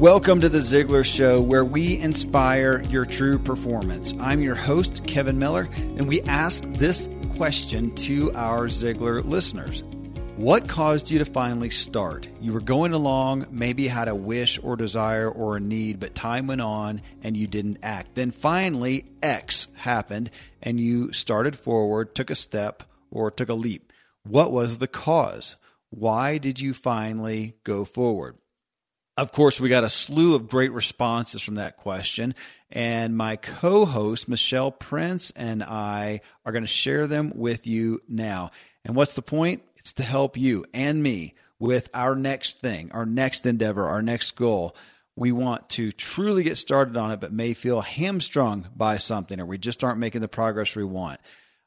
Welcome to the Ziglar Show, where we inspire your true performance. I'm your host, Kevin Miller, and we ask this question to our Ziglar listeners What caused you to finally start? You were going along, maybe had a wish or desire or a need, but time went on and you didn't act. Then finally, X happened and you started forward, took a step, or took a leap. What was the cause? Why did you finally go forward? Of course, we got a slew of great responses from that question. And my co host, Michelle Prince, and I are going to share them with you now. And what's the point? It's to help you and me with our next thing, our next endeavor, our next goal. We want to truly get started on it, but may feel hamstrung by something, or we just aren't making the progress we want.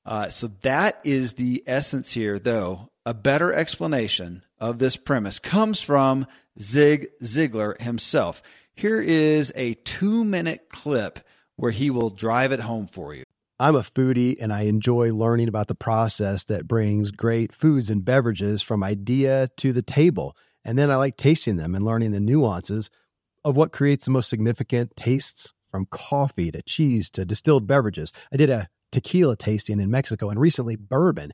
Uh, so that is the essence here, though. A better explanation of this premise comes from Zig Ziglar himself. Here is a two minute clip where he will drive it home for you. I'm a foodie and I enjoy learning about the process that brings great foods and beverages from idea to the table. And then I like tasting them and learning the nuances of what creates the most significant tastes from coffee to cheese to distilled beverages. I did a tequila tasting in Mexico and recently bourbon.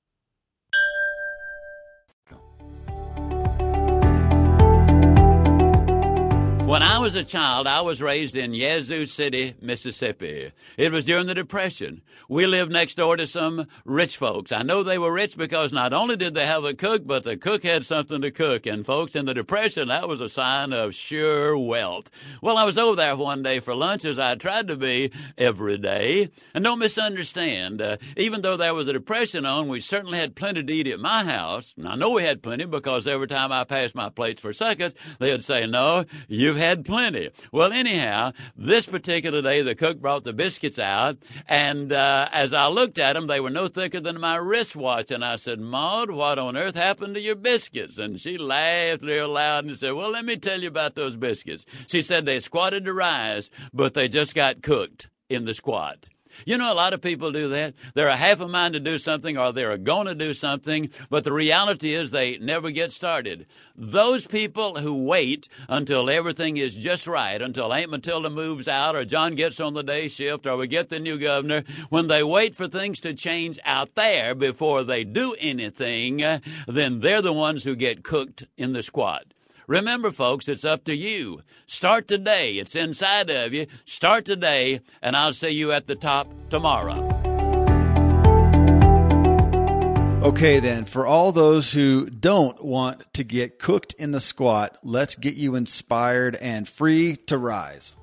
When I was a child, I was raised in Yazoo City, Mississippi. It was during the Depression. We lived next door to some rich folks. I know they were rich because not only did they have a cook, but the cook had something to cook. And folks, in the Depression, that was a sign of sure wealth. Well, I was over there one day for lunch as I tried to be every day. And don't misunderstand, uh, even though there was a Depression on, we certainly had plenty to eat at my house. And I know we had plenty because every time I passed my plates for seconds, they'd say, no, you've had plenty. Well, anyhow, this particular day, the cook brought the biscuits out, and uh, as I looked at them, they were no thicker than my wristwatch. And I said, Maud, what on earth happened to your biscuits? And she laughed real loud and said, Well, let me tell you about those biscuits. She said they squatted to rise, but they just got cooked in the squat. You know, a lot of people do that. They're a half a mind to do something or they're going to do something, but the reality is they never get started. Those people who wait until everything is just right, until Aunt Matilda moves out or John gets on the day shift or we get the new governor, when they wait for things to change out there before they do anything, then they're the ones who get cooked in the squat. Remember, folks, it's up to you. Start today. It's inside of you. Start today, and I'll see you at the top tomorrow. Okay, then, for all those who don't want to get cooked in the squat, let's get you inspired and free to rise.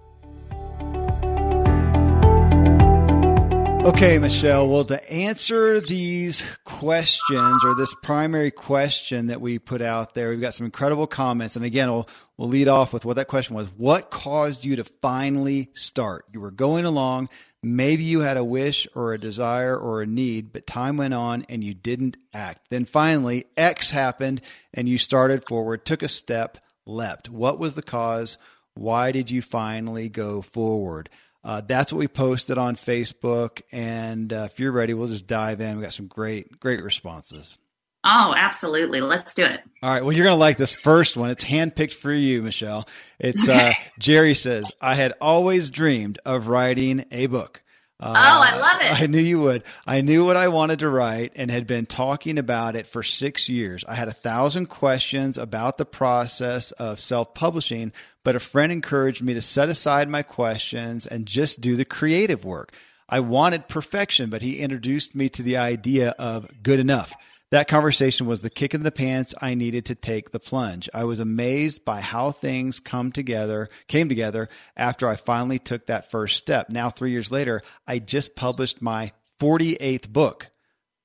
Okay, Michelle. Well, to answer these questions or this primary question that we put out there, we've got some incredible comments. And again, we'll, we'll lead off with what that question was. What caused you to finally start? You were going along. Maybe you had a wish or a desire or a need, but time went on and you didn't act. Then finally, X happened and you started forward, took a step, leapt. What was the cause? Why did you finally go forward? Uh, that's what we posted on Facebook. And uh, if you're ready, we'll just dive in. We got some great, great responses. Oh, absolutely. Let's do it. All right. Well, you're going to like this first one. It's handpicked for you, Michelle. It's uh, Jerry says, I had always dreamed of writing a book. Uh, oh, I love it. I knew you would. I knew what I wanted to write and had been talking about it for six years. I had a thousand questions about the process of self publishing, but a friend encouraged me to set aside my questions and just do the creative work. I wanted perfection, but he introduced me to the idea of good enough. That conversation was the kick in the pants I needed to take the plunge. I was amazed by how things come together, came together after I finally took that first step. Now, three years later, I just published my 48th book.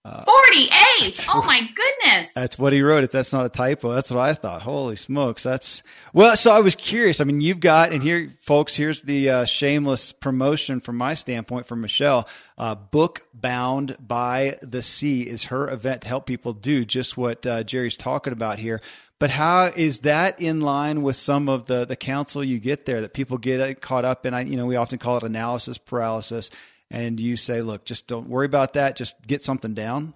48. Oh my goodness. That's what he wrote. If that's not a typo, that's what I thought. Holy smokes. That's well, so I was curious. I mean, you've got, and here, folks, here's the uh, shameless promotion from my standpoint from Michelle. Uh, book Bound by the Sea is her event to help people do just what uh, Jerry's talking about here. But how is that in line with some of the, the counsel you get there that people get caught up in? I, you know, we often call it analysis paralysis and you say, look, just don't worry about that. Just get something down?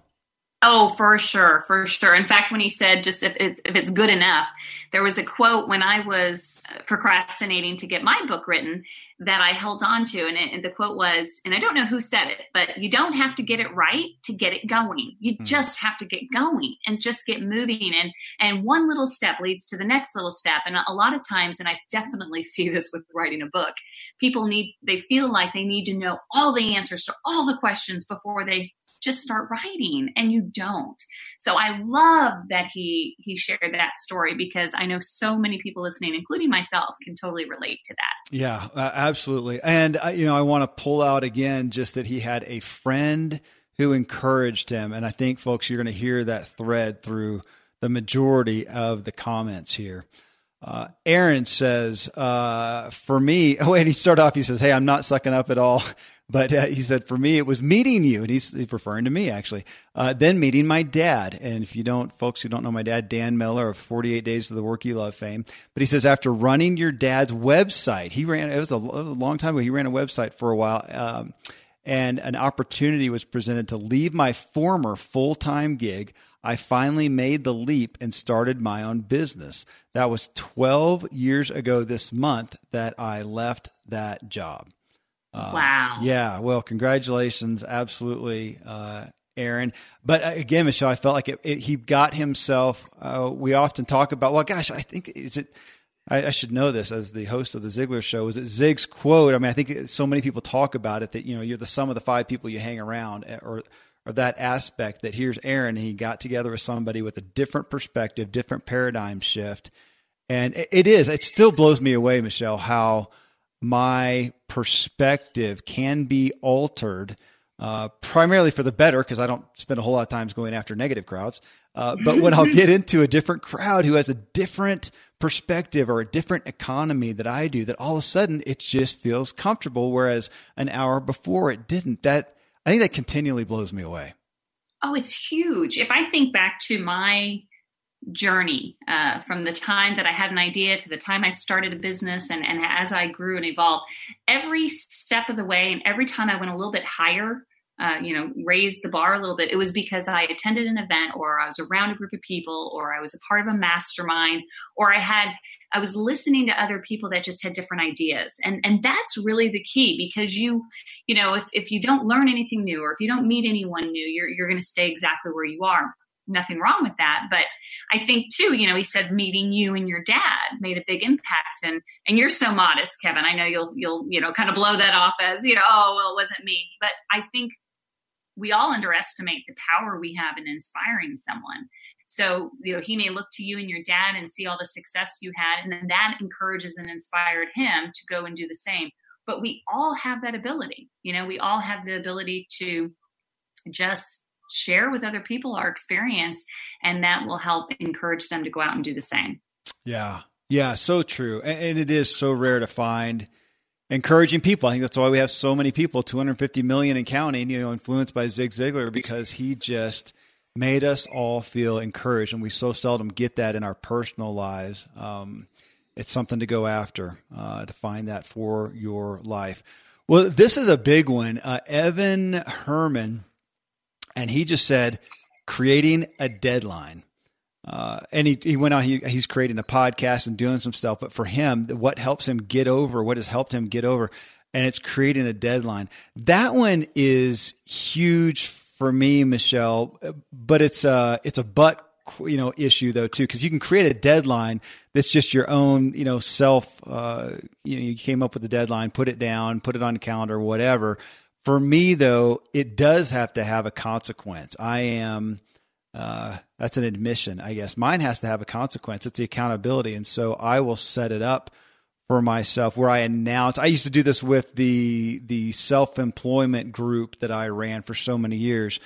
Oh, for sure, for sure. In fact, when he said just if it's if it's good enough, there was a quote when I was procrastinating to get my book written that I held on to, and, it, and the quote was, and I don't know who said it, but you don't have to get it right to get it going. You mm. just have to get going and just get moving, and and one little step leads to the next little step. And a lot of times, and I definitely see this with writing a book, people need they feel like they need to know all the answers to all the questions before they just start writing and you don't. So i love that he he shared that story because i know so many people listening including myself can totally relate to that. Yeah uh, absolutely. And uh, you know i want to pull out again just that he had a friend who encouraged him and i think folks you're going to hear that thread through the majority of the comments here. Uh, Aaron says, uh, for me, oh, and he started off, he says, Hey, I'm not sucking up at all. But uh, he said, for me, it was meeting you. And he's, he's referring to me, actually. Uh, then meeting my dad. And if you don't, folks who don't know my dad, Dan Miller of 48 Days of the Work You Love fame. But he says, after running your dad's website, he ran, it was a, a long time ago, he ran a website for a while. Um, and an opportunity was presented to leave my former full time gig. I finally made the leap and started my own business. That was 12 years ago this month that I left that job. Uh, wow. Yeah. Well, congratulations. Absolutely. Uh, Aaron. But uh, again, Michelle, I felt like it, it, he got himself. Uh, we often talk about, well, gosh, I think is it. I, I, should know this as the host of the Ziglar Show. Is it Zig's quote? I mean, I think so many people talk about it that you know you're the sum of the five people you hang around, eh, or or that aspect. That here's Aaron, and he got together with somebody with a different perspective, different paradigm shift, and it, it is. It still blows me away, Michelle, how my perspective can be altered uh, primarily for the better because I don't spend a whole lot of times going after negative crowds. Uh, but when I'll get into a different crowd who has a different perspective or a different economy that I do, that all of a sudden it just feels comfortable, whereas an hour before it didn't. That I think that continually blows me away. Oh, it's huge. If I think back to my journey uh, from the time that I had an idea to the time I started a business and, and as I grew and evolved, every step of the way and every time I went a little bit higher, uh, you know, raised the bar a little bit, it was because I attended an event or I was around a group of people or I was a part of a mastermind or I had I was listening to other people that just had different ideas. And and that's really the key because you, you know, if, if you don't learn anything new or if you don't meet anyone new, you're you're gonna stay exactly where you are nothing wrong with that. But I think too, you know, he said meeting you and your dad made a big impact. And and you're so modest, Kevin. I know you'll you'll you know kind of blow that off as you know, oh well, it wasn't me. But I think we all underestimate the power we have in inspiring someone. So, you know, he may look to you and your dad and see all the success you had, and then that encourages and inspired him to go and do the same. But we all have that ability. You know, we all have the ability to just share with other people our experience and that will help encourage them to go out and do the same. Yeah. Yeah so true. And it is so rare to find encouraging people. I think that's why we have so many people 250 million and counting you know influenced by zig ziglar because he just made us all feel encouraged and we so seldom get that in our personal lives. Um, it's something to go after uh, to find that for your life. Well this is a big one. Uh, evan herman and he just said creating a deadline. Uh, and he, he went on, he, he's creating a podcast and doing some stuff. But for him, what helps him get over, what has helped him get over, and it's creating a deadline. That one is huge for me, Michelle, but it's a, it's a but you know issue though too because you can create a deadline that's just your own you know self uh, you know you came up with a deadline put it down put it on the calendar whatever for me, though, it does have to have a consequence. I am uh, that's an admission, I guess. Mine has to have a consequence. It's the accountability, and so I will set it up for myself where I announce. I used to do this with the the self employment group that I ran for so many years.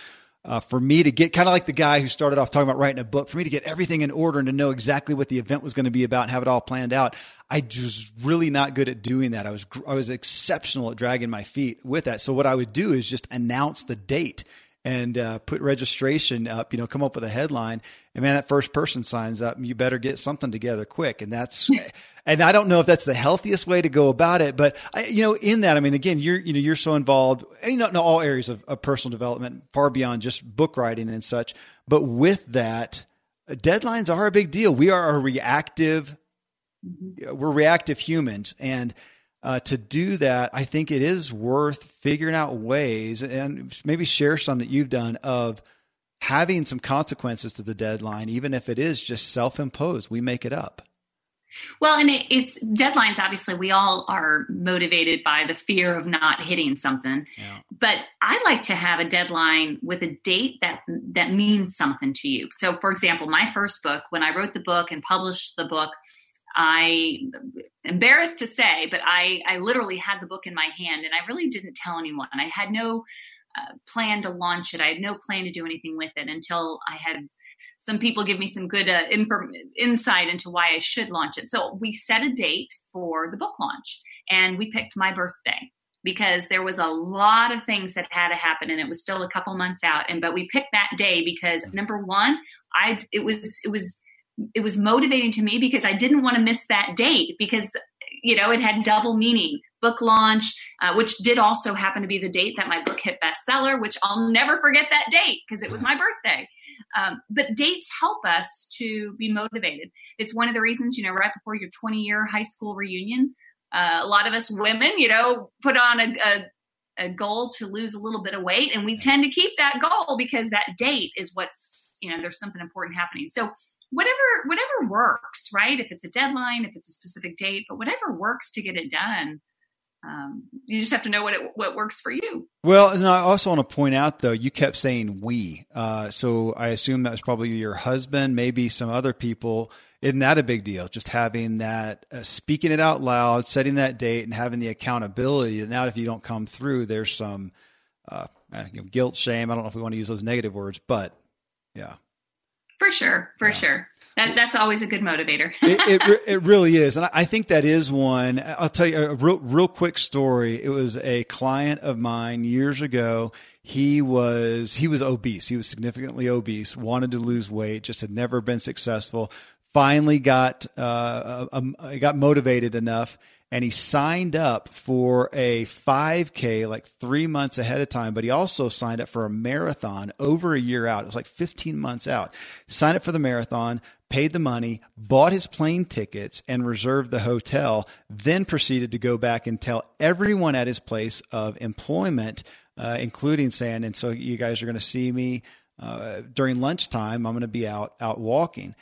Uh, for me to get kind of like the guy who started off talking about writing a book, for me to get everything in order and to know exactly what the event was going to be about and have it all planned out, I was really not good at doing that. I was I was exceptional at dragging my feet with that. So what I would do is just announce the date and uh, put registration up, you know, come up with a headline. And man, that first person signs up, you better get something together quick. And that's, and I don't know if that's the healthiest way to go about it, but I, you know, in that, I mean, again, you're, you know, you're so involved, you know, in all areas of, of personal development, far beyond just book writing and such. But with that, deadlines are a big deal. We are a reactive, mm-hmm. we're reactive humans. And, uh, to do that, I think it is worth figuring out ways and maybe share some that you've done of having some consequences to the deadline, even if it is just self imposed. We make it up. Well, and it, it's deadlines. Obviously, we all are motivated by the fear of not hitting something. Yeah. But I like to have a deadline with a date that that means something to you. So, for example, my first book, when I wrote the book and published the book, I embarrassed to say, but I, I literally had the book in my hand and I really didn't tell anyone. I had no uh, plan to launch it. I had no plan to do anything with it until I had some people give me some good uh, inform- insight into why I should launch it. So we set a date for the book launch and we picked my birthday because there was a lot of things that had to happen and it was still a couple months out and but we picked that day because number 1 I it was it was it was motivating to me because I didn't want to miss that date because you know it had double meaning. Book launch uh, which did also happen to be the date that my book hit bestseller which I'll never forget that date because it was my birthday. Um, but dates help us to be motivated. It's one of the reasons you know right before your 20 year high school reunion uh, a lot of us women you know put on a, a a goal to lose a little bit of weight and we tend to keep that goal because that date is what's you know there's something important happening. So whatever whatever works, right? If it's a deadline, if it's a specific date, but whatever works to get it done. Um, you just have to know what it, what works for you. Well, and I also want to point out though, you kept saying we, uh, so I assume that was probably your husband, maybe some other people. Isn't that a big deal? Just having that, uh, speaking it out loud, setting that date, and having the accountability. And now, if you don't come through, there's some uh, know, guilt, shame. I don't know if we want to use those negative words, but yeah. For sure, for yeah. sure. That, that's always a good motivator. it, it, it really is, and I think that is one. I'll tell you a real real quick story. It was a client of mine years ago. He was he was obese. He was significantly obese. Wanted to lose weight, just had never been successful. Finally got uh, um, got motivated enough and he signed up for a 5K like three months ahead of time, but he also signed up for a marathon over a year out. It was like 15 months out. Signed up for the marathon, paid the money, bought his plane tickets, and reserved the hotel, then proceeded to go back and tell everyone at his place of employment, uh, including saying, and so you guys are going to see me uh, during lunchtime. I'm going to be out out walking.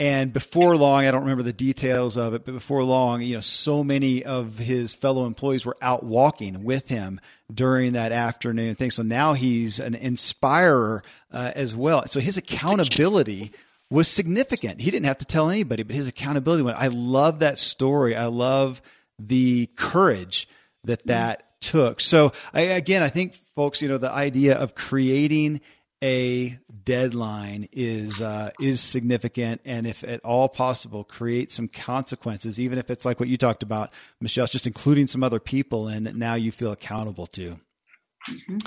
And before long, I don't remember the details of it, but before long, you know, so many of his fellow employees were out walking with him during that afternoon thing. So now he's an inspirer uh, as well. So his accountability was significant. He didn't have to tell anybody, but his accountability went. I love that story. I love the courage that that took. So I, again, I think folks, you know, the idea of creating a deadline is uh, is significant, and if at all possible, create some consequences, even if it's like what you talked about, Michelle, just including some other people and that now you feel accountable to. Mm-hmm.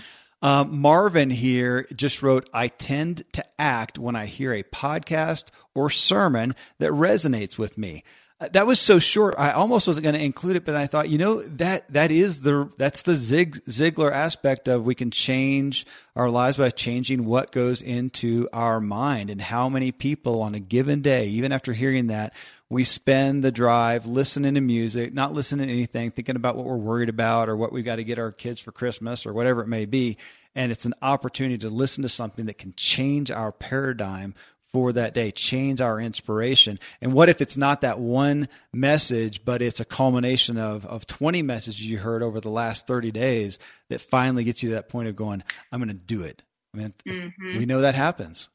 Um, Marvin here just wrote, I tend to act when I hear a podcast or sermon that resonates with me Uh, that was so short. I almost wasn't going to include it, but I thought, you know, that that is the that's the Zig Ziglar aspect of we can change our lives by changing what goes into our mind and how many people on a given day, even after hearing that, we spend the drive listening to music, not listening to anything, thinking about what we're worried about or what we've got to get our kids for Christmas or whatever it may be. And it's an opportunity to listen to something that can change our paradigm for that day, change our inspiration. And what if it's not that one message, but it's a culmination of, of 20 messages you heard over the last 30 days that finally gets you to that point of going, I'm going to do it. I mean, mm-hmm. we know that happens.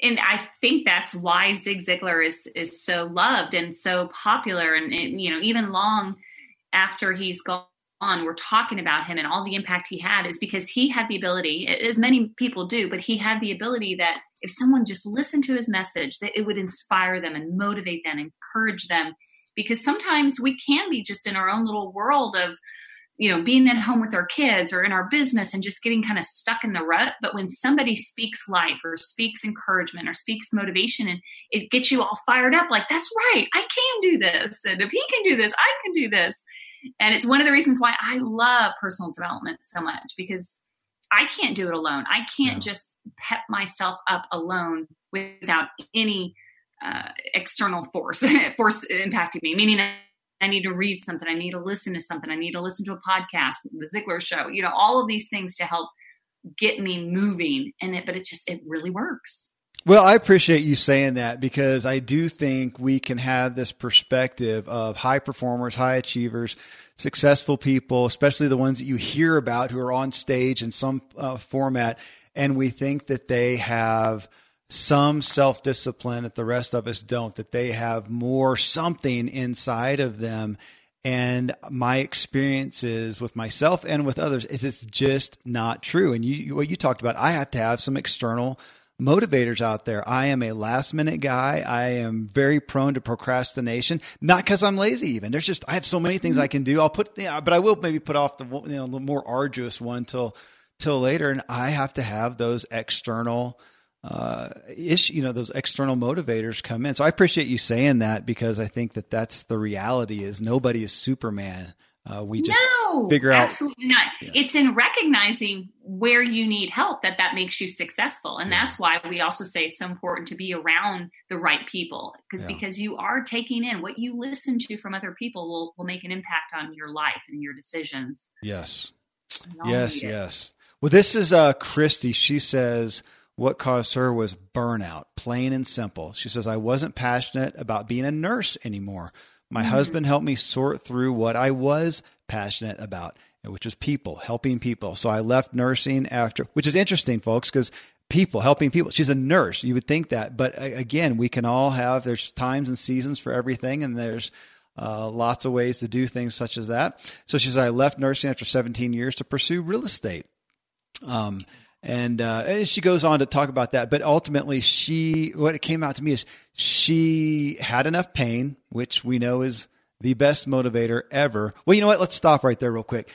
and I think that's why Zig Ziglar is is so loved and so popular, and, and you know even long after he's gone on, we're talking about him and all the impact he had is because he had the ability, as many people do, but he had the ability that if someone just listened to his message, that it would inspire them and motivate them, encourage them. Because sometimes we can be just in our own little world of you know, being at home with our kids or in our business and just getting kind of stuck in the rut. But when somebody speaks life or speaks encouragement or speaks motivation and it gets you all fired up, like, that's right, I can do this. And if he can do this, I can do this. And it's one of the reasons why I love personal development so much because I can't do it alone. I can't no. just pep myself up alone without any uh, external force force impacting me. Meaning, I need to read something. I need to listen to something. I need to listen to a podcast, the Ziglar show, you know, all of these things to help get me moving. And it, but it just, it really works. Well, I appreciate you saying that because I do think we can have this perspective of high performers, high achievers, successful people, especially the ones that you hear about who are on stage in some uh, format. And we think that they have, some self discipline that the rest of us don't, that they have more something inside of them. And my experiences with myself and with others is it's just not true. And you, what you talked about, I have to have some external motivators out there. I am a last minute guy. I am very prone to procrastination, not because I'm lazy even. There's just, I have so many things I can do. I'll put, yeah, but I will maybe put off the, you know, the more arduous one till, till later. And I have to have those external uh, issue, you know, those external motivators come in. So I appreciate you saying that because I think that that's the reality is nobody is Superman. Uh, we just no, figure out absolutely not. Yeah. It's in recognizing where you need help that that makes you successful, and yeah. that's why we also say it's so important to be around the right people because yeah. because you are taking in what you listen to from other people will will make an impact on your life and your decisions. Yes, yes, yes. Well, this is uh, Christy. She says what caused her was burnout, plain and simple. She says, I wasn't passionate about being a nurse anymore. My mm-hmm. husband helped me sort through what I was passionate about, which was people, helping people. So I left nursing after, which is interesting, folks, because people, helping people. She's a nurse. You would think that. But again, we can all have, there's times and seasons for everything, and there's uh, lots of ways to do things such as that. So she says, I left nursing after 17 years to pursue real estate. Um, and, uh, and she goes on to talk about that. But ultimately, she what it came out to me is she had enough pain, which we know is the best motivator ever. Well, you know what? Let's stop right there real quick.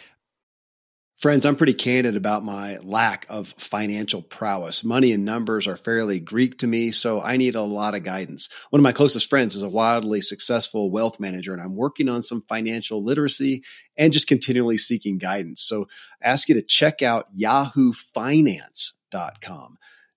Friends, I'm pretty candid about my lack of financial prowess. Money and numbers are fairly Greek to me, so I need a lot of guidance. One of my closest friends is a wildly successful wealth manager, and I'm working on some financial literacy and just continually seeking guidance. So I ask you to check out yahoofinance.com.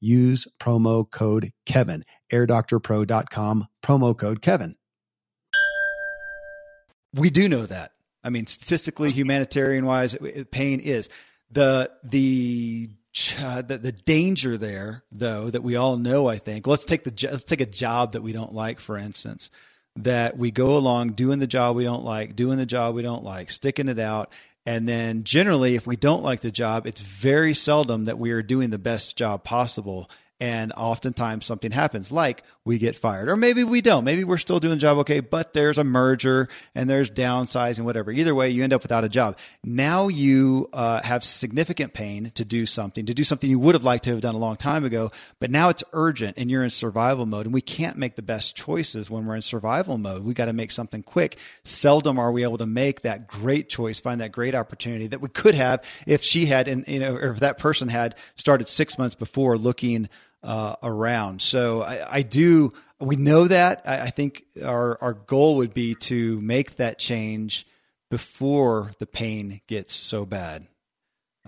use promo code Kevin. AirDoctorPro.com, promo code Kevin. We do know that. I mean, statistically, humanitarian wise, pain is the the uh, the, the danger there, though, that we all know. I think. Let's take the let's take a job that we don't like, for instance. That we go along doing the job we don't like, doing the job we don't like, sticking it out, and then generally, if we don't like the job, it's very seldom that we are doing the best job possible and oftentimes something happens like we get fired or maybe we don't. Maybe we're still doing the job okay but there's a merger and there's downsizing whatever. Either way you end up without a job. Now you uh, have significant pain to do something to do something you would have liked to have done a long time ago but now it's urgent and you're in survival mode and we can't make the best choices when we're in survival mode. We got to make something quick. Seldom are we able to make that great choice find that great opportunity that we could have if she had and you know or if that person had started six months before looking uh, around. So I, I, do. We know that. I, I, think our our goal would be to make that change before the pain gets so bad.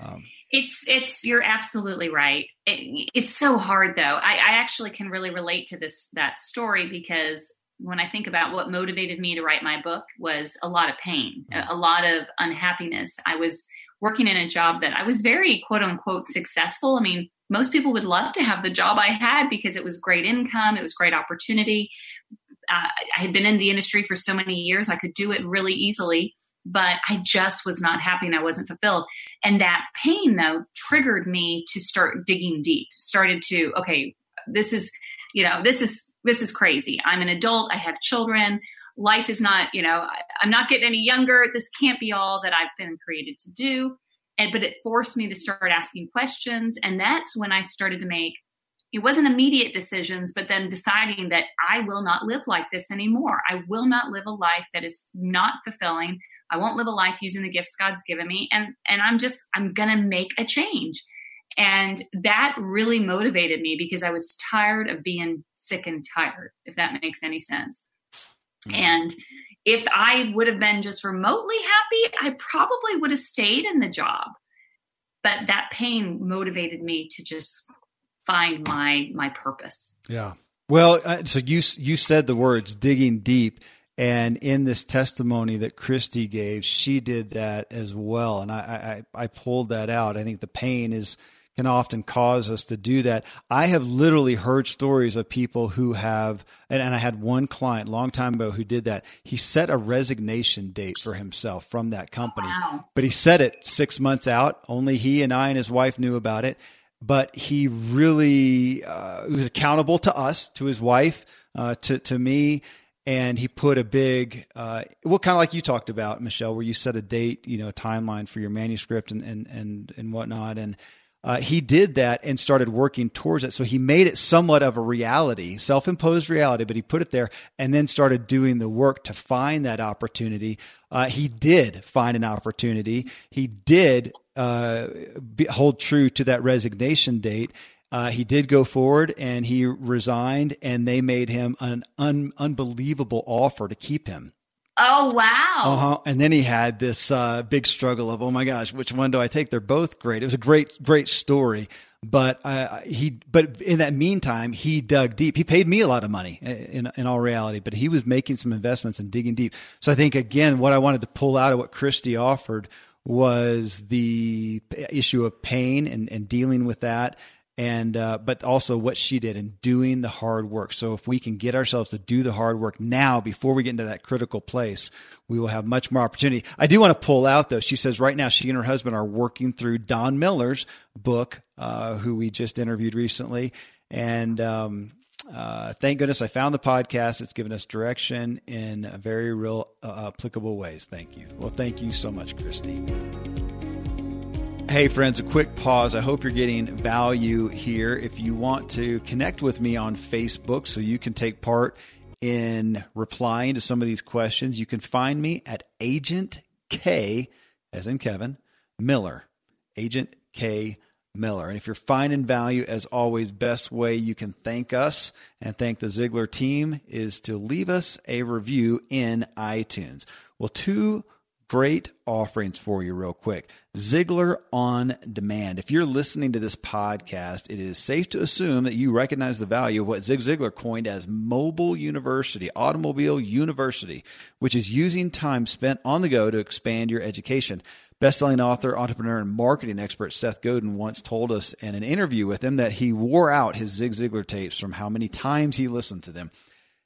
Um, it's it's you're absolutely right. It, it's so hard though. I, I actually can really relate to this that story because when I think about what motivated me to write my book was a lot of pain, a, a lot of unhappiness. I was working in a job that I was very quote unquote successful. I mean, most people would love to have the job I had because it was great income, it was great opportunity. Uh, I had been in the industry for so many years, I could do it really easily, but I just was not happy and I wasn't fulfilled. And that pain, though, triggered me to start digging deep, started to, okay, this is, you know, this is, this is crazy. I'm an adult, I have children. Life is not, you know, I'm not getting any younger. This can't be all that I've been created to do and but it forced me to start asking questions. And that's when i started to make it wasn't immediate decisions but then deciding that i will not live like this anymore. I will not live a life that is not fulfilling. I won't live a life using the gifts god's given me. And and i'm just i'm gonna make a change. And that really motivated me because i was tired of being sick and tired if that makes any sense. Mm-hmm. and if I would have been just remotely happy, I probably would have stayed in the job. But that pain motivated me to just find my my purpose. Yeah. Well, uh, so you you said the words digging deep and in this testimony that Christy gave, she did that as well and I I I pulled that out. I think the pain is can often cause us to do that. I have literally heard stories of people who have, and, and I had one client a long time ago who did that. He set a resignation date for himself from that company, wow. but he set it six months out. Only he and I and his wife knew about it. But he really uh, was accountable to us, to his wife, uh, to to me, and he put a big uh, well kind of like you talked about michelle where you set a date you know a timeline for your manuscript and and and, and whatnot and uh, he did that and started working towards it. So he made it somewhat of a reality, self imposed reality, but he put it there and then started doing the work to find that opportunity. Uh, he did find an opportunity. He did uh, be, hold true to that resignation date. Uh, he did go forward and he resigned, and they made him an un- unbelievable offer to keep him. Oh wow! Uh huh. And then he had this uh, big struggle of, oh my gosh, which one do I take? They're both great. It was a great, great story. But uh, he, but in that meantime, he dug deep. He paid me a lot of money, in in all reality. But he was making some investments and digging deep. So I think again, what I wanted to pull out of what Christy offered was the issue of pain and, and dealing with that and uh, but also what she did in doing the hard work. So if we can get ourselves to do the hard work now before we get into that critical place, we will have much more opportunity. I do want to pull out though. She says right now she and her husband are working through Don Miller's book, uh, who we just interviewed recently, and. Um, uh, thank goodness I found the podcast. It's given us direction in very real, uh, applicable ways. Thank you. Well, thank you so much, Christy. Hey, friends, a quick pause. I hope you're getting value here. If you want to connect with me on Facebook so you can take part in replying to some of these questions, you can find me at Agent K, as in Kevin, Miller. Agent K Miller. And if you're finding value, as always, best way you can thank us and thank the Ziglar team is to leave us a review in iTunes. Well, two great offerings for you, real quick. Ziglar on demand. If you're listening to this podcast, it is safe to assume that you recognize the value of what Zig Ziglar coined as mobile university, automobile university, which is using time spent on the go to expand your education. Bestselling author, entrepreneur, and marketing expert Seth Godin once told us in an interview with him that he wore out his Zig Ziglar tapes from how many times he listened to them.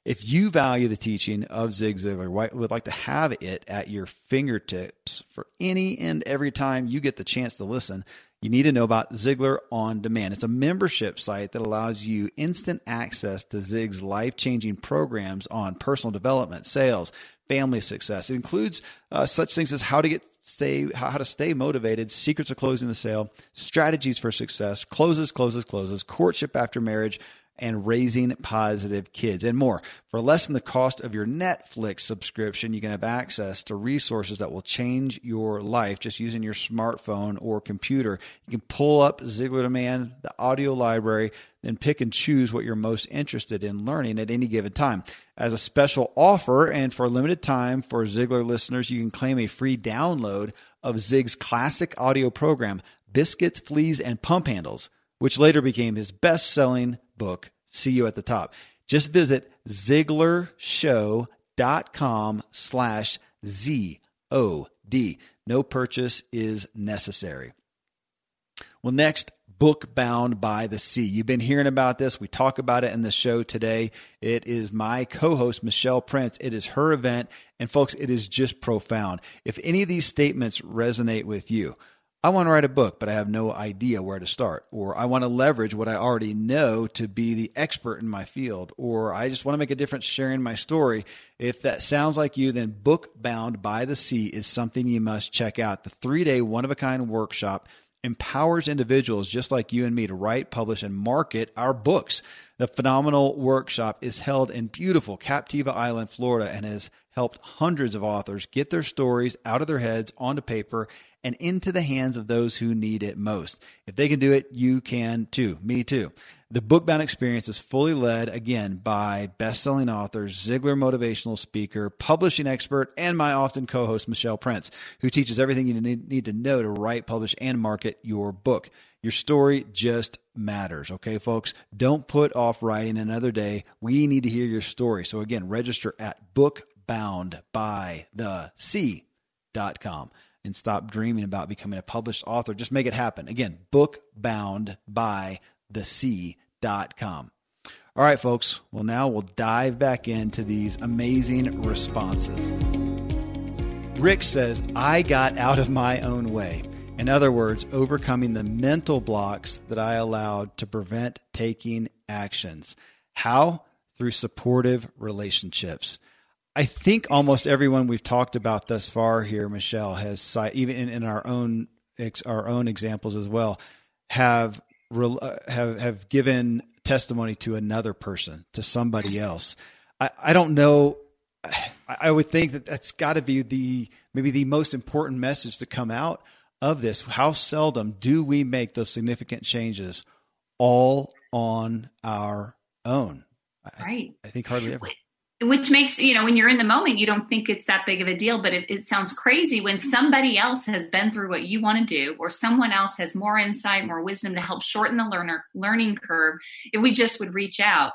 If you value the teaching of Zig Ziglar, would like to have it at your fingertips for any and every time you get the chance to listen, you need to know about Ziglar On Demand. It's a membership site that allows you instant access to Zig's life changing programs on personal development, sales, family success. It includes uh, such things as how to get stay how to stay motivated, secrets of closing the sale, strategies for success, closes, closes, closes, courtship after marriage, and raising positive kids and more. For less than the cost of your Netflix subscription, you can have access to resources that will change your life just using your smartphone or computer. You can pull up Ziglar Demand, the audio library, then pick and choose what you're most interested in learning at any given time. As a special offer and for a limited time for Ziglar listeners, you can claim a free download of Zig's classic audio program, Biscuits, Fleas, and Pump Handles, which later became his best selling book, See You at the Top. Just visit ZiglarShow.com slash Z-O-D. No purchase is necessary. Well, next, Book Bound by the Sea. You've been hearing about this. We talk about it in the show today. It is my co host, Michelle Prince. It is her event. And folks, it is just profound. If any of these statements resonate with you, I want to write a book, but I have no idea where to start. Or I want to leverage what I already know to be the expert in my field. Or I just want to make a difference sharing my story. If that sounds like you, then Book Bound by the Sea is something you must check out. The three day, one of a kind workshop empowers individuals just like you and me to write, publish, and market our books. The phenomenal workshop is held in beautiful Captiva Island, Florida, and has helped hundreds of authors get their stories out of their heads onto paper and into the hands of those who need it most. If they can do it, you can too. Me too. The Bookbound experience is fully led again by best-selling author, Ziglar motivational speaker, publishing expert, and my often co-host Michelle Prince, who teaches everything you need to know to write, publish, and market your book. Your story just matters, okay, folks? Don't put off writing another day. We need to hear your story. So again, register at bookboundbythesea.com and stop dreaming about becoming a published author. Just make it happen. Again, bookbound by the. All right, folks. Well, now we'll dive back into these amazing responses. Rick says, I got out of my own way. In other words, overcoming the mental blocks that I allowed to prevent taking actions. How? Through supportive relationships. I think almost everyone we've talked about thus far here, Michelle, has even in, in our own our own examples as well, have uh, have have given testimony to another person, to somebody else. I, I don't know. I would think that that's got to be the maybe the most important message to come out of this. How seldom do we make those significant changes all on our own? Right. I, I think hardly ever which makes you know when you're in the moment you don't think it's that big of a deal but it, it, sounds crazy when somebody else has been through what you want to do or someone else has more insight more wisdom to help shorten the learner learning curve if we just would reach out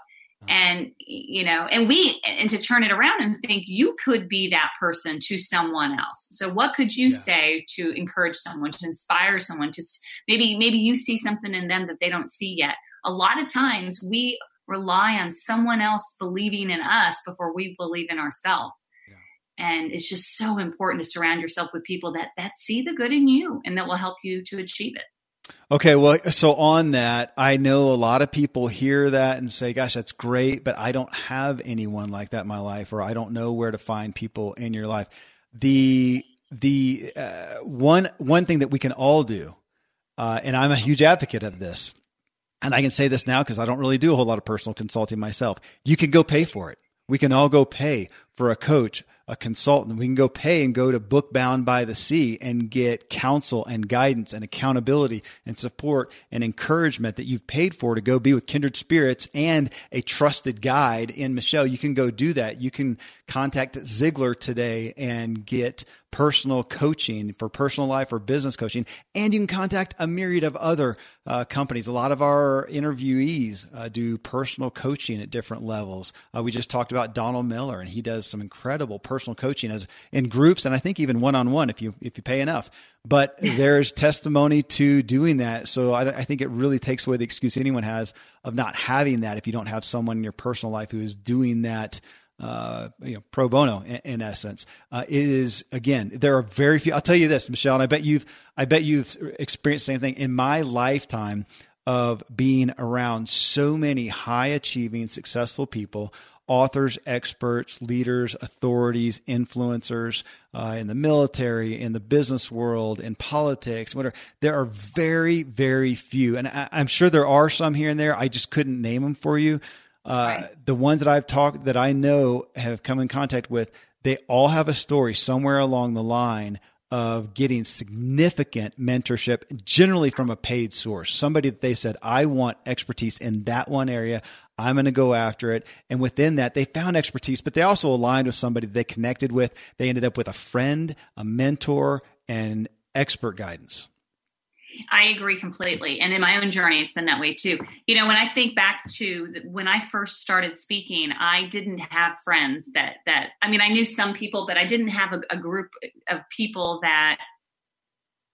and you know and we and to turn it around and think you could be that person to someone else. So what could you yeah. say to encourage someone to inspire someone to maybe maybe you see something in them that they don't see yet. A lot of times we rely on someone else believing in us before we believe in ourselves. Yeah. And it's just so important to surround yourself with people that that see the good in you and that will help you to achieve it. Okay, well, so on that, I know a lot of people hear that and say, "Gosh, that's great," but I don't have anyone like that in my life, or I don't know where to find people in your life. The the uh, one one thing that we can all do, uh, and I'm a huge advocate of this, and I can say this now because I don't really do a whole lot of personal consulting myself. You can go pay for it. We can all go pay for a coach, a consultant. We can go pay and go to Bookbound by the Sea and get counsel and guidance and accountability and support and encouragement that you've paid for to go be with kindred spirits and a trusted guide in Michelle. You can go do that. You can contact Ziglar today and get personal coaching for personal life or business coaching. And you can contact a myriad of other uh, companies. A lot of our interviewees uh, do personal coaching at different levels. Uh, we just talked about Donald Miller, and he does some incredible personal coaching as in groups, and I think even one on one if you if you pay enough. But there's testimony to doing that, so I, I think it really takes away the excuse anyone has of not having that if you don't have someone in your personal life who is doing that uh, you know, pro bono in, in essence. Uh, it is again, there are very few. I'll tell you this, Michelle, and I bet you've, I bet you've experienced the same thing in my lifetime of being around so many high achieving, successful people. Authors, experts, leaders, authorities, influencers uh, in the military, in the business world, in politics, whatever. There are very, very few, and I, I'm sure there are some here and there. I just couldn't name them for you uh, right. The ones that I've talked that I know have come in contact with, they all have a story somewhere along the line of getting significant mentorship, generally from a paid source. Somebody that they said, I want expertise in that one area. I'm going to go after it. And within that, they found expertise, but they also aligned with somebody they connected with. They ended up with a friend, a mentor, and expert guidance. I agree completely. And in my own journey, it's been that way too. You know, when I think back to when I first started speaking, I didn't have friends that, that, I mean, I knew some people, but I didn't have a, a group of people that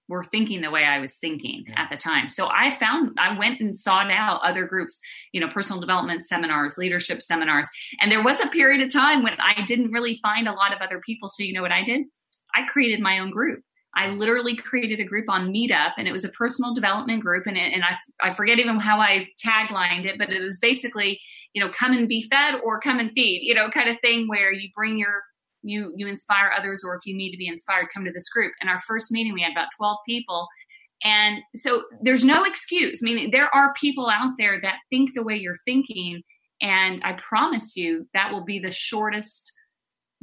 were thinking the way I was thinking yeah. at the time. So I found, I went and sought out other groups, you know, personal development seminars, leadership seminars. And there was a period of time when I didn't really find a lot of other people. So you know what I did? I created my own group. I literally created a group on Meetup, and it was a personal development group. And, it, and I, I forget even how I taglined it, but it was basically, you know, come and be fed or come and feed, you know, kind of thing where you bring your you you inspire others, or if you need to be inspired, come to this group. And our first meeting, we had about twelve people, and so there's no excuse. I mean, there are people out there that think the way you're thinking, and I promise you that will be the shortest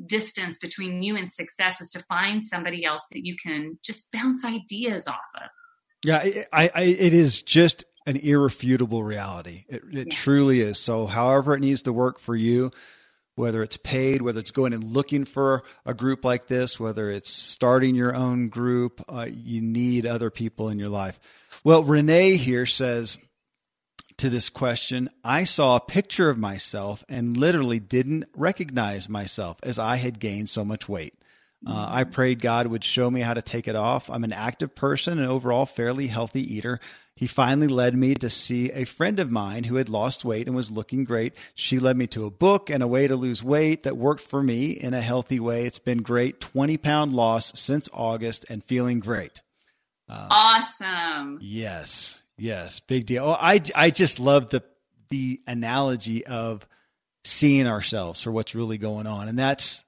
distance between you and success is to find somebody else that you can just bounce ideas off of. Yeah, I, I, it is just an irrefutable reality. It, it yeah. truly is. So, however it needs to work for you, whether it's paid, whether it's going and looking for a group like this, whether it's starting your own group, uh, you need other people in your life. Well, Renee here says, to this question, I saw a picture of myself and literally didn't recognize myself as I had gained so much weight. Uh, I prayed God would show me how to take it off. I'm an active person and overall fairly healthy eater. He finally led me to see a friend of mine who had lost weight and was looking great. She led me to a book and a way to lose weight that worked for me in a healthy way. It's been great. 20 pound loss since August and feeling great. Uh, awesome. Yes. Yes, big deal. Oh, I I just love the the analogy of seeing ourselves for what's really going on, and that's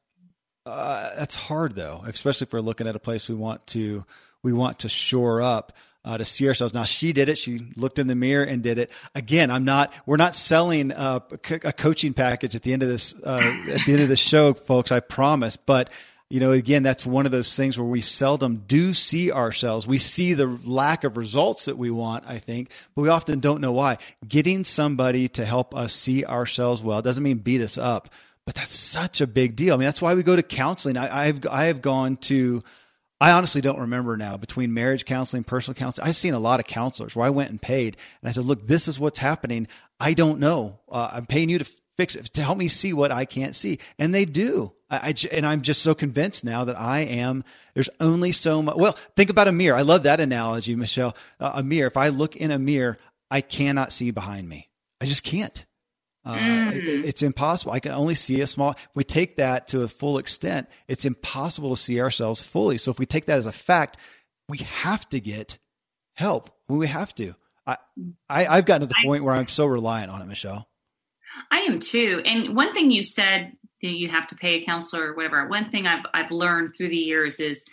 uh, that's hard though, especially if we're looking at a place we want to we want to shore up. uh, to see ourselves. Now she did it. She looked in the mirror and did it. Again, I'm not. We're not selling a coaching package at the end of this. Uh, at the end of the show, folks. I promise. But you know, again, that's one of those things where we seldom do see ourselves. We see the lack of results that we want, I think, but we often don't know why. Getting somebody to help us see ourselves well doesn't mean beat us up, but that's such a big deal. I mean, that's why we go to counseling. I, I've I have gone to. I honestly don't remember now between marriage counseling, personal counseling. I've seen a lot of counselors where I went and paid, and I said, "Look, this is what's happening. I don't know. Uh, I'm paying you to fix it to help me see what I can't see. And they do. I, I, and I'm just so convinced now that I am, there's only so much. Well, think about a mirror. I love that analogy, Michelle. Uh, a mirror. If I look in a mirror, I cannot see behind me. I just can't. Uh, mm. it, it's impossible. I can only see a small. If we take that to a full extent, it's impossible to see ourselves fully. So if we take that as a fact, we have to get help. We have to. I, I I've gotten to the point where I'm so reliant on it, Michelle. I am too. And one thing you said you have to pay a counselor or whatever. One thing I've I've learned through the years is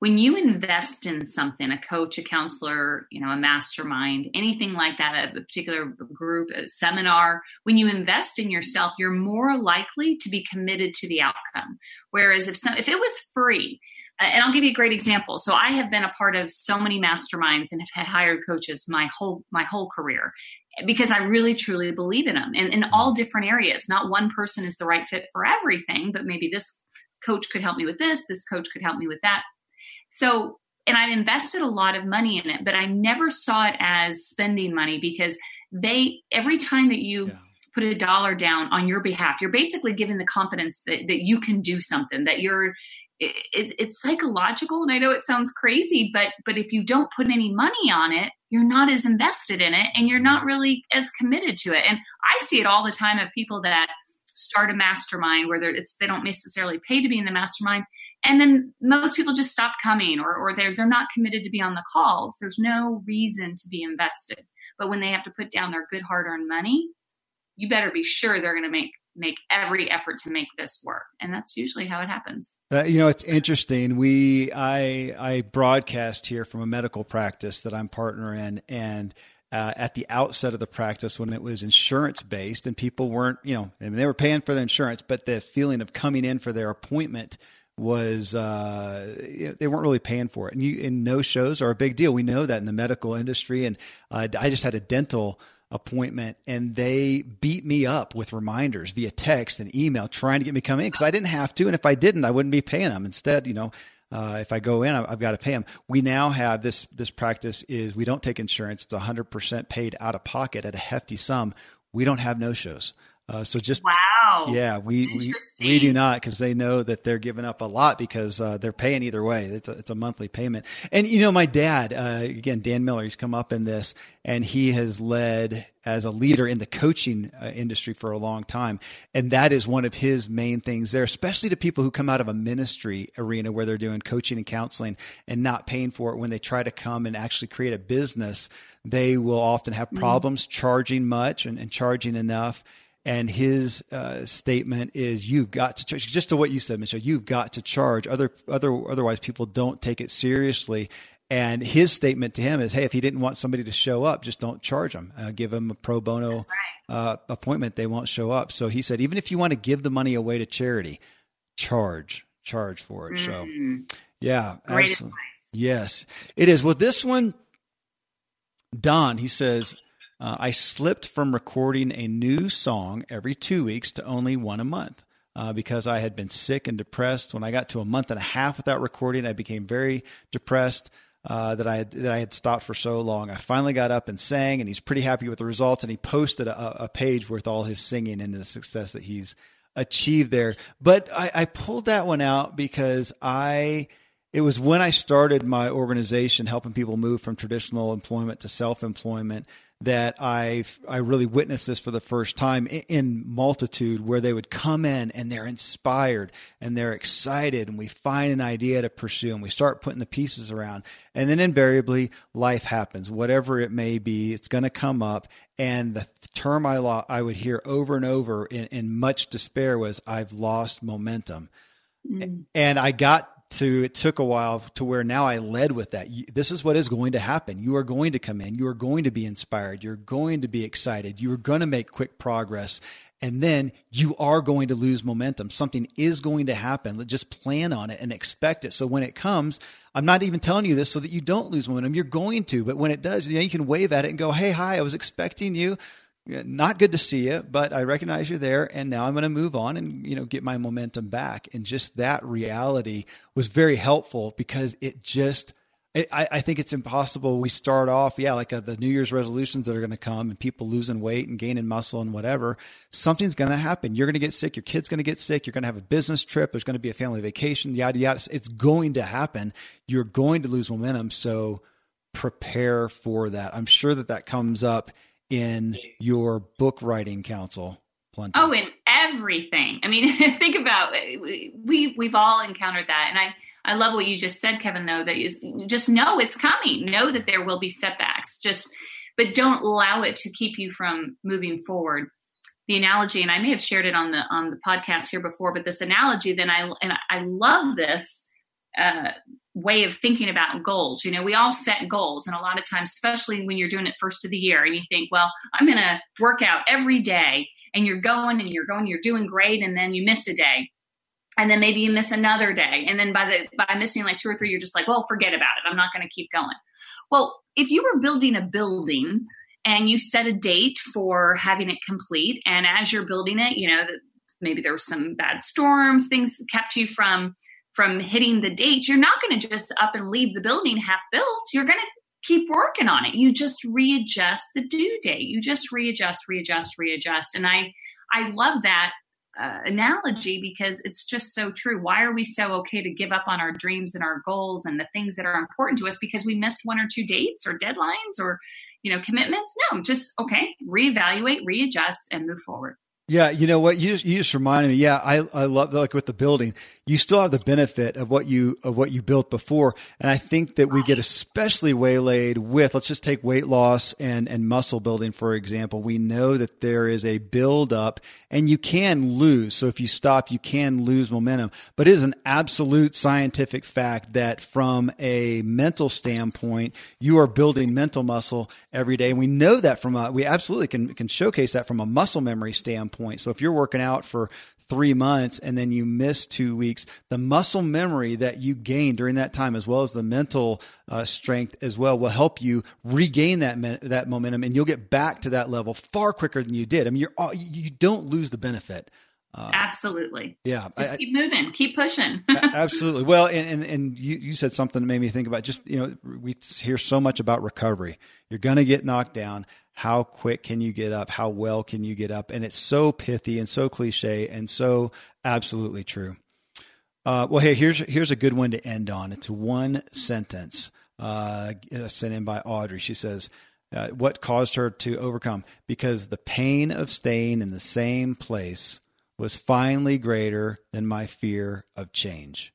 when you invest in something, a coach, a counselor, you know, a mastermind, anything like that, a particular group, a seminar, when you invest in yourself, you're more likely to be committed to the outcome. Whereas if some, if it was free, uh, and I'll give you a great example. So I have been a part of so many masterminds and have had hired coaches my whole my whole career because I really truly believe in them and in mm-hmm. all different areas. Not one person is the right fit for everything, but maybe this coach could help me with this, this coach could help me with that. So, and I've invested a lot of money in it, but I never saw it as spending money because they, every time that you, yeah put a dollar down on your behalf. You're basically giving the confidence that, that you can do something, that you're it, it's psychological and i know it sounds crazy but but if you don't put any money on it you're not as invested in it and you're not mm-hmm. really as committed to it. And i see it all the time of people that start a mastermind where it's they don't necessarily pay to be in the mastermind and then most people just stop coming or, or they're they're not committed to be on the calls. There's no reason to be invested. But when they have to put down their good hard-earned money you better be sure they're going to make make every effort to make this work. And that's usually how it happens. Uh, you know it's interesting. We i i broadcast here from a medical practice that i'm partner in and uh, at the outset of the practice when it was insurance based and people weren't you know I mean, they were paying for the insurance but the feeling of coming in for their appointment was uh, they weren't really paying for it. And you and no shows are a big deal. We know that in the medical industry and uh, i just had a dental appointment and they beat me up with reminders via text and email trying to get me come in because I didn't have to. And if I didn't, I wouldn't be paying them. Instead, you know, uh, if I go in, I've got to pay them. We now have this, this practice is we don't take insurance. It's 100% paid out of pocket at a hefty sum. We don't have no shows. Uh, so just wow, yeah, we we, we do not because they know that they're giving up a lot because uh, they're paying either way. It's a, it's a monthly payment. And you know, my dad uh, again, Dan Miller, he's come up in this, and he has led as a leader in the coaching uh, industry for a long time, and that is one of his main things there, especially to people who come out of a ministry arena where they're doing coaching and counseling and not paying for it. When they try to come and actually create a business, they will often have mm-hmm. problems mm-hmm. charging much and, and charging enough and his uh, statement is you've got to charge just to what you said michelle you've got to charge. Other other otherwise people don't take it seriously. And his statement to him is hey if he didn't want somebody to show up just don't charge them uh, give them a pro bono right. uh, appointment. They won't show up. So he said even if you want to give the money away to charity charge charge for it. Mm. so yeah Great absolutely advice. yes. It is well this one don he says uh, I slipped from recording a new song every two weeks to only one a month. Uh, because I had been sick and depressed. When I got to a month and a half without recording, I became very depressed uh, that I had that I had stopped for so long. I finally got up and sang, and he's pretty happy with the results. And he posted a, a page with all his singing and the success that he's achieved there. But I, I pulled that one out because I it was when I started my organization helping people move from traditional employment to self employment that I I really witnessed this for the first time in multitude where they would come in and they're inspired and they're excited and we find an idea to pursue and we start putting the pieces around. And then invariably life happens whatever it may be it's going to come up. And the term I lo- I would hear over and over in, in much despair was I've lost momentum. Mm. and I got to it took a while to where now I led with that. This is what is going to happen. You are going to come in. You are going to be inspired. You're going to be excited. You are going to make quick progress. And then you are going to lose momentum. Something is going to happen. Just plan on it and expect it. So when it comes, I'm not even telling you this so that you don't lose momentum. You're going to, but when it does, you know, you can wave at it and go, Hey, hi, I was expecting you not good to see you, but I recognize you're there, and now I'm going to move on and you know get my momentum back. And just that reality was very helpful because it just. It, I, think it's impossible. We start off, yeah, like uh, the New Year's resolutions that are going to come and people losing weight and gaining muscle and whatever. Something's going to happen. You're going to get sick. Your kid's going to get sick. You're going to have a business trip. There's going to be a family vacation, yada, yada. It's going to happen. You're going to lose momentum. So prepare for that. I'm sure that that comes up in your book writing counsel? Plenty. Oh, in everything. I mean, think about it. we we've all encountered that, and I I love what you just said, Kevin. Though that is just know it's coming. Know that there will be setbacks. Just but don't allow it to keep you from moving forward. The analogy, and I may have shared it on the on the podcast here before, but this analogy, then I and I love this uh, way of thinking about goals. You know, we all set goals, and a lot of times, especially when you're doing it first of the year, and you think, well, I'm going to work out every day, and you're going and you're going, you're doing great, and then you miss a day. And then maybe you miss another day. And then by the by missing like two or three, you're just like, well, forget about it. I'm not going to keep going. Well, if you were building a building and you set a date for having it complete, and as you're building it, you know, maybe there were some bad storms, things kept you from from hitting the date, you're not going to just up and leave the building half built. You're going to keep working on it. You just readjust the due date. You just readjust, readjust, readjust. And I, I love that uh, analogy because it's just so true. Why are we so okay to give up on our dreams and our goals and the things that are important to us because we missed one or two dates or deadlines or you know commitments? No, just okay, reevaluate, readjust, and move forward. Yeah, you know what you you just reminded me. Yeah, I I love like with the building, you still have the benefit of what you of what you built before, and I think that we get especially waylaid with. Let's just take weight loss and and muscle building for example. We know that there is a build up, and you can lose. So if you stop, you can lose momentum. But it is an absolute scientific fact that from a mental standpoint, you are building mental muscle every day, and we know that from a we absolutely can can showcase that from a muscle memory standpoint point. So if you're working out for three months and then you miss two weeks, the muscle memory that you gain during that time, as well as the mental uh, strength as well, will help you regain that that momentum, and you'll get back to that level far quicker than you did. I mean, you're you don't lose the benefit. Uh, absolutely. Yeah. Just I, keep moving, keep pushing. absolutely. Well, and, and, and you, you said something that made me think about just, you know, we hear so much about recovery. You're going to get knocked down how quick can you get up? How well can you get up? And it's so pithy and so cliche and so absolutely true. Uh, well, hey, here's here's a good one to end on. It's one sentence uh, sent in by Audrey. She says, uh, "What caused her to overcome? Because the pain of staying in the same place was finally greater than my fear of change."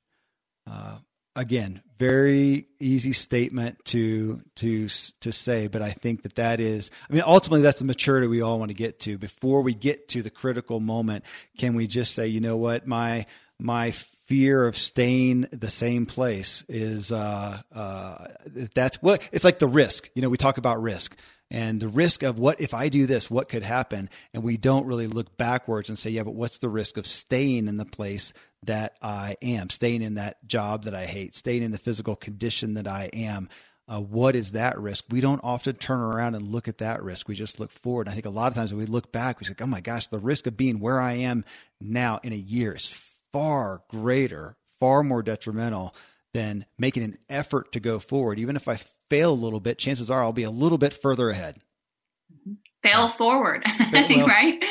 Uh, again, very easy statement to to to say, but I think that that is. I mean, ultimately, that's the maturity we all want to get to. Before we get to the critical moment, can we just say, you know what, my my fear of staying the same place is uh, uh, that's what it's like the risk. You know, we talk about risk and the risk of what if I do this, what could happen, and we don't really look backwards and say, yeah, but what's the risk of staying in the place that I am, staying in that job that I hate, staying in the physical condition that I am. Uh, what is that risk? We don't often turn around and look at that risk. We just look forward. I think a lot of times when we look back, we say, oh my gosh, the risk of being where I am now in a year is far greater, far more detrimental than making an effort to go forward. Even if I fail a little bit, chances are I'll be a little bit further ahead. Mm-hmm fail forward, well, right?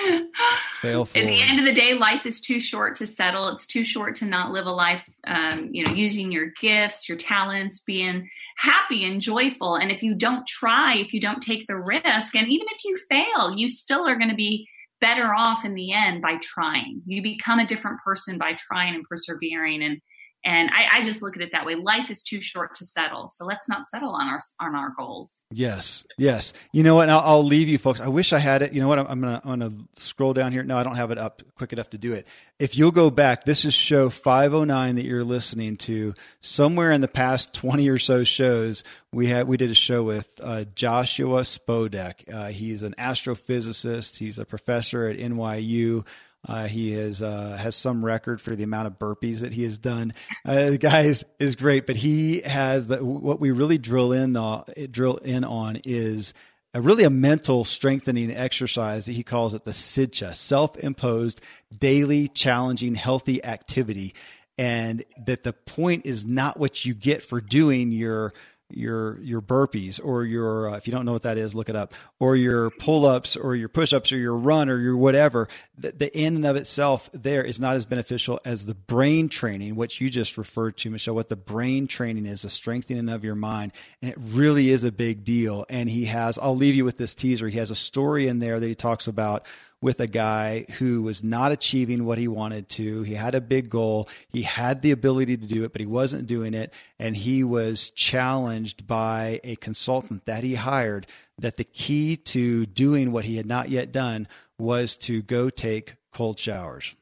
Fail forward. At the end of the day, life is too short to settle. It's too short to not live a life, um, you know, using your gifts, your talents, being happy and joyful. And if you don't try, if you don't take the risk, and even if you fail, you still are going to be better off in the end by trying. You become a different person by trying and persevering and and I, I, just look at it that way. Life is too short to settle, so let's not settle on our on our goals. Yes, yes. You know what? I'll, I'll, leave you, folks. I wish I had it. You know what? I'm, I'm, gonna I'm gonna scroll down here. No, I don't have it up quick enough to do it. If you'll go back, this is show 509 that you're listening to. Somewhere in the past 20 or so shows, we had we did a show with uh, Joshua Spodek. Uh, he's an astrophysicist. He's a professor at NYU. Uh, he is uh, has some record for the amount of burpees that he has done. Uh, the guy is, is great, but he has the, what we really drill in uh, drill in on is a really a mental strengthening exercise that he calls it the SIDCHA, self-imposed daily challenging healthy activity, and that the point is not what you get for doing your your your burpees or your uh, if you don't know what that is look it up or your pull-ups or your push-ups or your run or your whatever the, the in and of itself there is not as beneficial as the brain training which you just referred to michelle what the brain training is the strengthening of your mind. And it really is a big deal. And he has i'll leave you with this teaser. He has a story in there that he talks about with a guy who was not achieving what he wanted to. He had a big goal. He had the ability to do it, but he wasn't doing it. And he was challenged by a consultant that he hired that the key to doing what he had not yet done was to go take cold showers.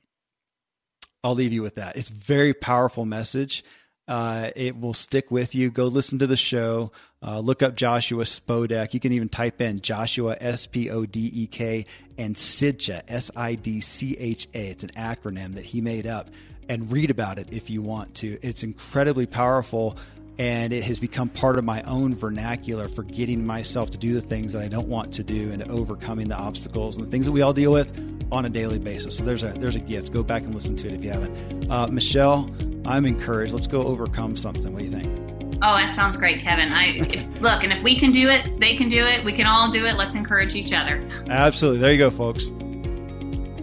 I'll leave you with that. It's very powerful message. Uh, it will stick with you. Go listen to the show. Uh, look up Joshua Spodek. You can even type in Joshua S P O D E K and SIDCHA S I D C H A. It's an acronym that he made up. And read about it if you want to. It's incredibly powerful and it has become part of my own vernacular for getting myself to do the things that I don't want to do and overcoming the obstacles and the things that we all deal with on a daily basis. So there's a there's a gift. Go back and listen to it if you haven't. Uh, Michelle, I'm encouraged. Let's go overcome something. What do you think? Oh, that sounds great, Kevin. I if, look, and if we can do it, they can do it. We can all do it. Let's encourage each other. Absolutely. There you go, folks.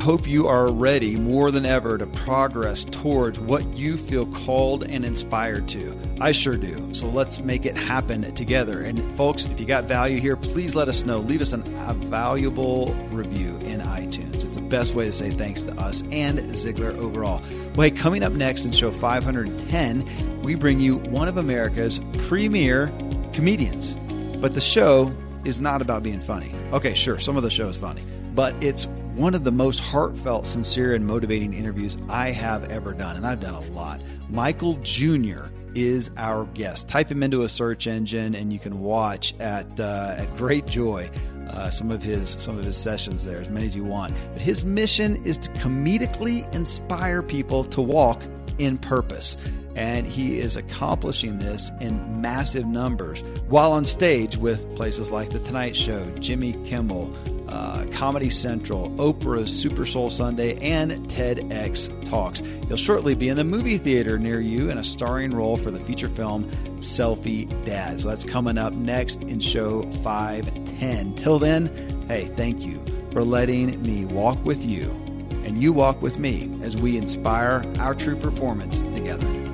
Hope you are ready more than ever to progress towards what you feel called and inspired to. I sure do. So let's make it happen together. And folks, if you got value here, please let us know. Leave us an, a valuable review in iTunes. It's the best way to say thanks to us and Ziglar overall. Well, hey, coming up next in show 510, we bring you one of America's premier comedians. But the show is not about being funny. Okay, sure, some of the show is funny but it's one of the most heartfelt, sincere, and motivating interviews I have ever done, and I've done a lot. Michael Jr. is our guest. Type him into a search engine, and you can watch at uh, at great joy. Uh, some of his some of his sessions there, as many as you want. But his mission is to comedically inspire people to walk in purpose. And he is accomplishing this in massive numbers while on stage with places like The Tonight Show, Jimmy Kimmel, uh, Comedy Central, Oprah's Super Soul Sunday, and TEDx Talks. He'll shortly be in the movie theater near you in a starring role for the feature film Selfie Dad. So that's coming up next in show 510. Till then, hey, thank you for letting me walk with you and you walk with me as we inspire our true performance together.